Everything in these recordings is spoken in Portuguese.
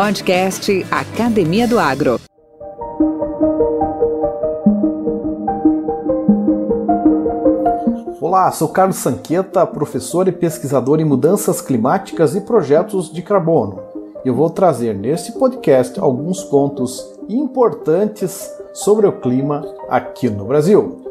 Podcast Academia do Agro. Olá, sou Carlos Sanqueta, professor e pesquisador em mudanças climáticas e projetos de carbono. Eu vou trazer neste podcast alguns pontos importantes sobre o clima aqui no Brasil.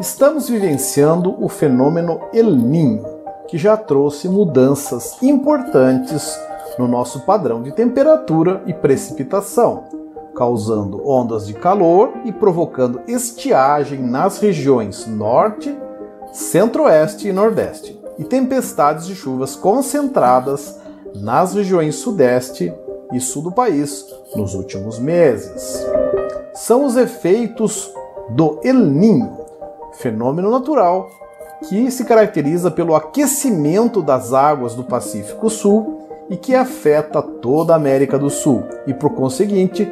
Estamos vivenciando o fenômeno El Niño, que já trouxe mudanças importantes no nosso padrão de temperatura e precipitação, causando ondas de calor e provocando estiagem nas regiões norte, centro-oeste e nordeste, e tempestades de chuvas concentradas nas regiões sudeste e sul do país nos últimos meses. São os efeitos do El Niño, fenômeno natural que se caracteriza pelo aquecimento das águas do Pacífico Sul e que afeta toda a América do Sul e, por conseguinte,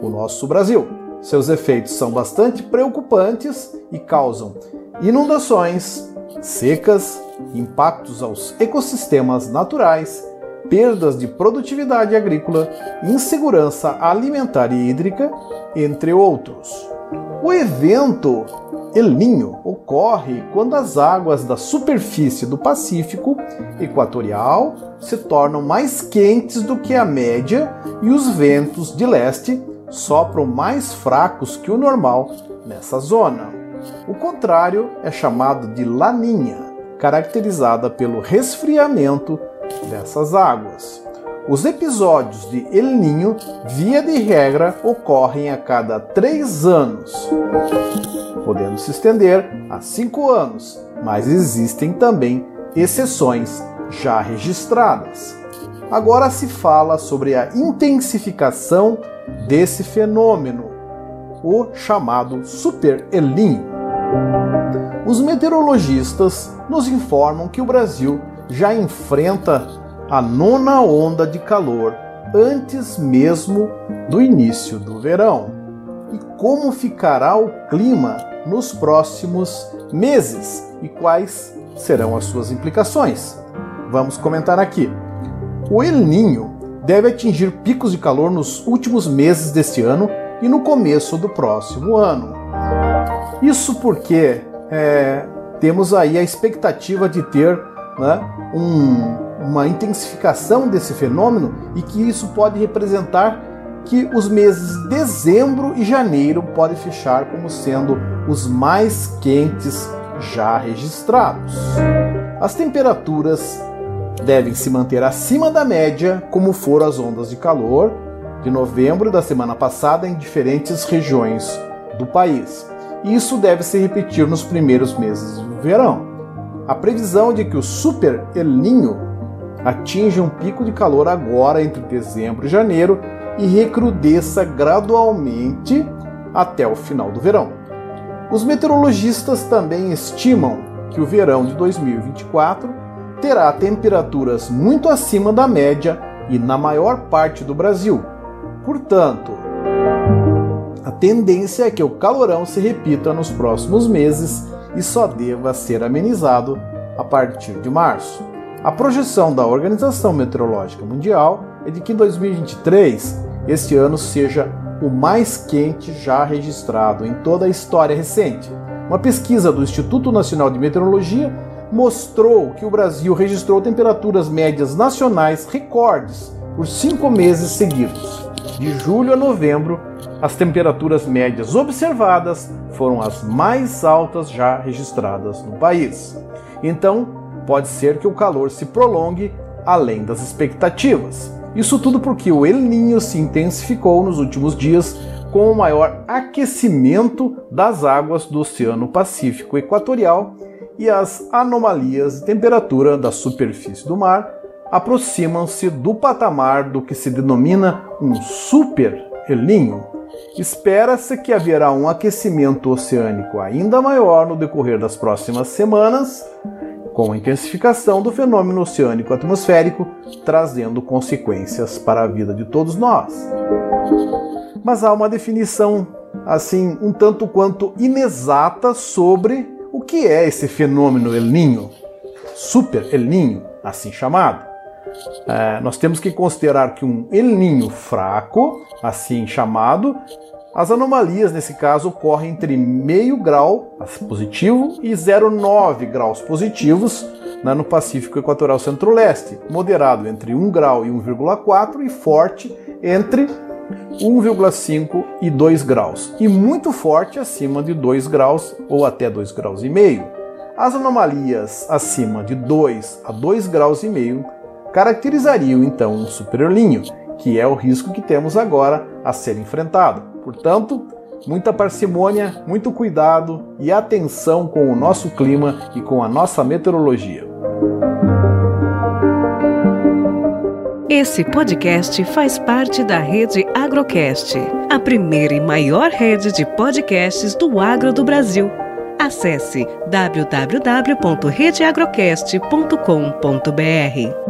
o nosso Brasil. Seus efeitos são bastante preocupantes e causam inundações, secas, impactos aos ecossistemas naturais, perdas de produtividade agrícola, insegurança alimentar e hídrica, entre outros. O evento El Niño ocorre quando as águas da superfície do Pacífico equatorial se tornam mais quentes do que a média e os ventos de leste sopram mais fracos que o normal nessa zona. O contrário é chamado de laninha, caracterizada pelo resfriamento dessas águas. Os episódios de El Ninho, via de regra, ocorrem a cada três anos, podendo se estender a cinco anos, mas existem também exceções já registradas. Agora se fala sobre a intensificação desse fenômeno, o chamado Super El Ninho. Os meteorologistas nos informam que o Brasil já enfrenta a nona onda de calor antes mesmo do início do verão. E como ficará o clima nos próximos meses e quais serão as suas implicações? Vamos comentar aqui. O El Ninho deve atingir picos de calor nos últimos meses deste ano e no começo do próximo ano. Isso porque é, temos aí a expectativa de ter né, um uma intensificação desse fenômeno e que isso pode representar que os meses dezembro e janeiro podem fechar como sendo os mais quentes já registrados. As temperaturas devem se manter acima da média, como foram as ondas de calor de novembro da semana passada em diferentes regiões do país. Isso deve se repetir nos primeiros meses do verão. A previsão de que o Super El atinge um pico de calor agora entre dezembro e janeiro e recrudesça gradualmente até o final do verão. Os meteorologistas também estimam que o verão de 2024 terá temperaturas muito acima da média e na maior parte do Brasil. Portanto, a tendência é que o calorão se repita nos próximos meses e só deva ser amenizado a partir de março. A projeção da Organização Meteorológica Mundial é de que 2023, este ano, seja o mais quente já registrado em toda a história recente. Uma pesquisa do Instituto Nacional de Meteorologia mostrou que o Brasil registrou temperaturas médias nacionais recordes por cinco meses seguidos. De julho a novembro, as temperaturas médias observadas foram as mais altas já registradas no país. Então, pode ser que o calor se prolongue além das expectativas. Isso tudo porque o El Niño se intensificou nos últimos dias com o maior aquecimento das águas do Oceano Pacífico Equatorial e as anomalias de temperatura da superfície do mar aproximam-se do patamar do que se denomina um super El Niño. Espera-se que haverá um aquecimento oceânico ainda maior no decorrer das próximas semanas, com a intensificação do fenômeno oceânico atmosférico, trazendo consequências para a vida de todos nós. Mas há uma definição assim um tanto quanto inexata sobre o que é esse fenômeno El Niño, super El Niño, assim chamado. É, nós temos que considerar que um El Niño fraco, assim chamado, as anomalias nesse caso ocorrem entre meio grau positivo e 0,9 graus positivos né, no Pacífico Equatorial Centro-Leste, moderado entre 1 grau e 1,4 e forte entre 1,5 e 2 graus, e muito forte acima de 2 graus ou até 2 graus e meio. As anomalias acima de 2 a 2 graus e meio caracterizariam então um superlinho, que é o risco que temos agora a ser enfrentado. Portanto, muita parcimônia, muito cuidado e atenção com o nosso clima e com a nossa meteorologia. Esse podcast faz parte da rede Agrocast, a primeira e maior rede de podcasts do agro do Brasil. Acesse www.redeagrocast.com.br.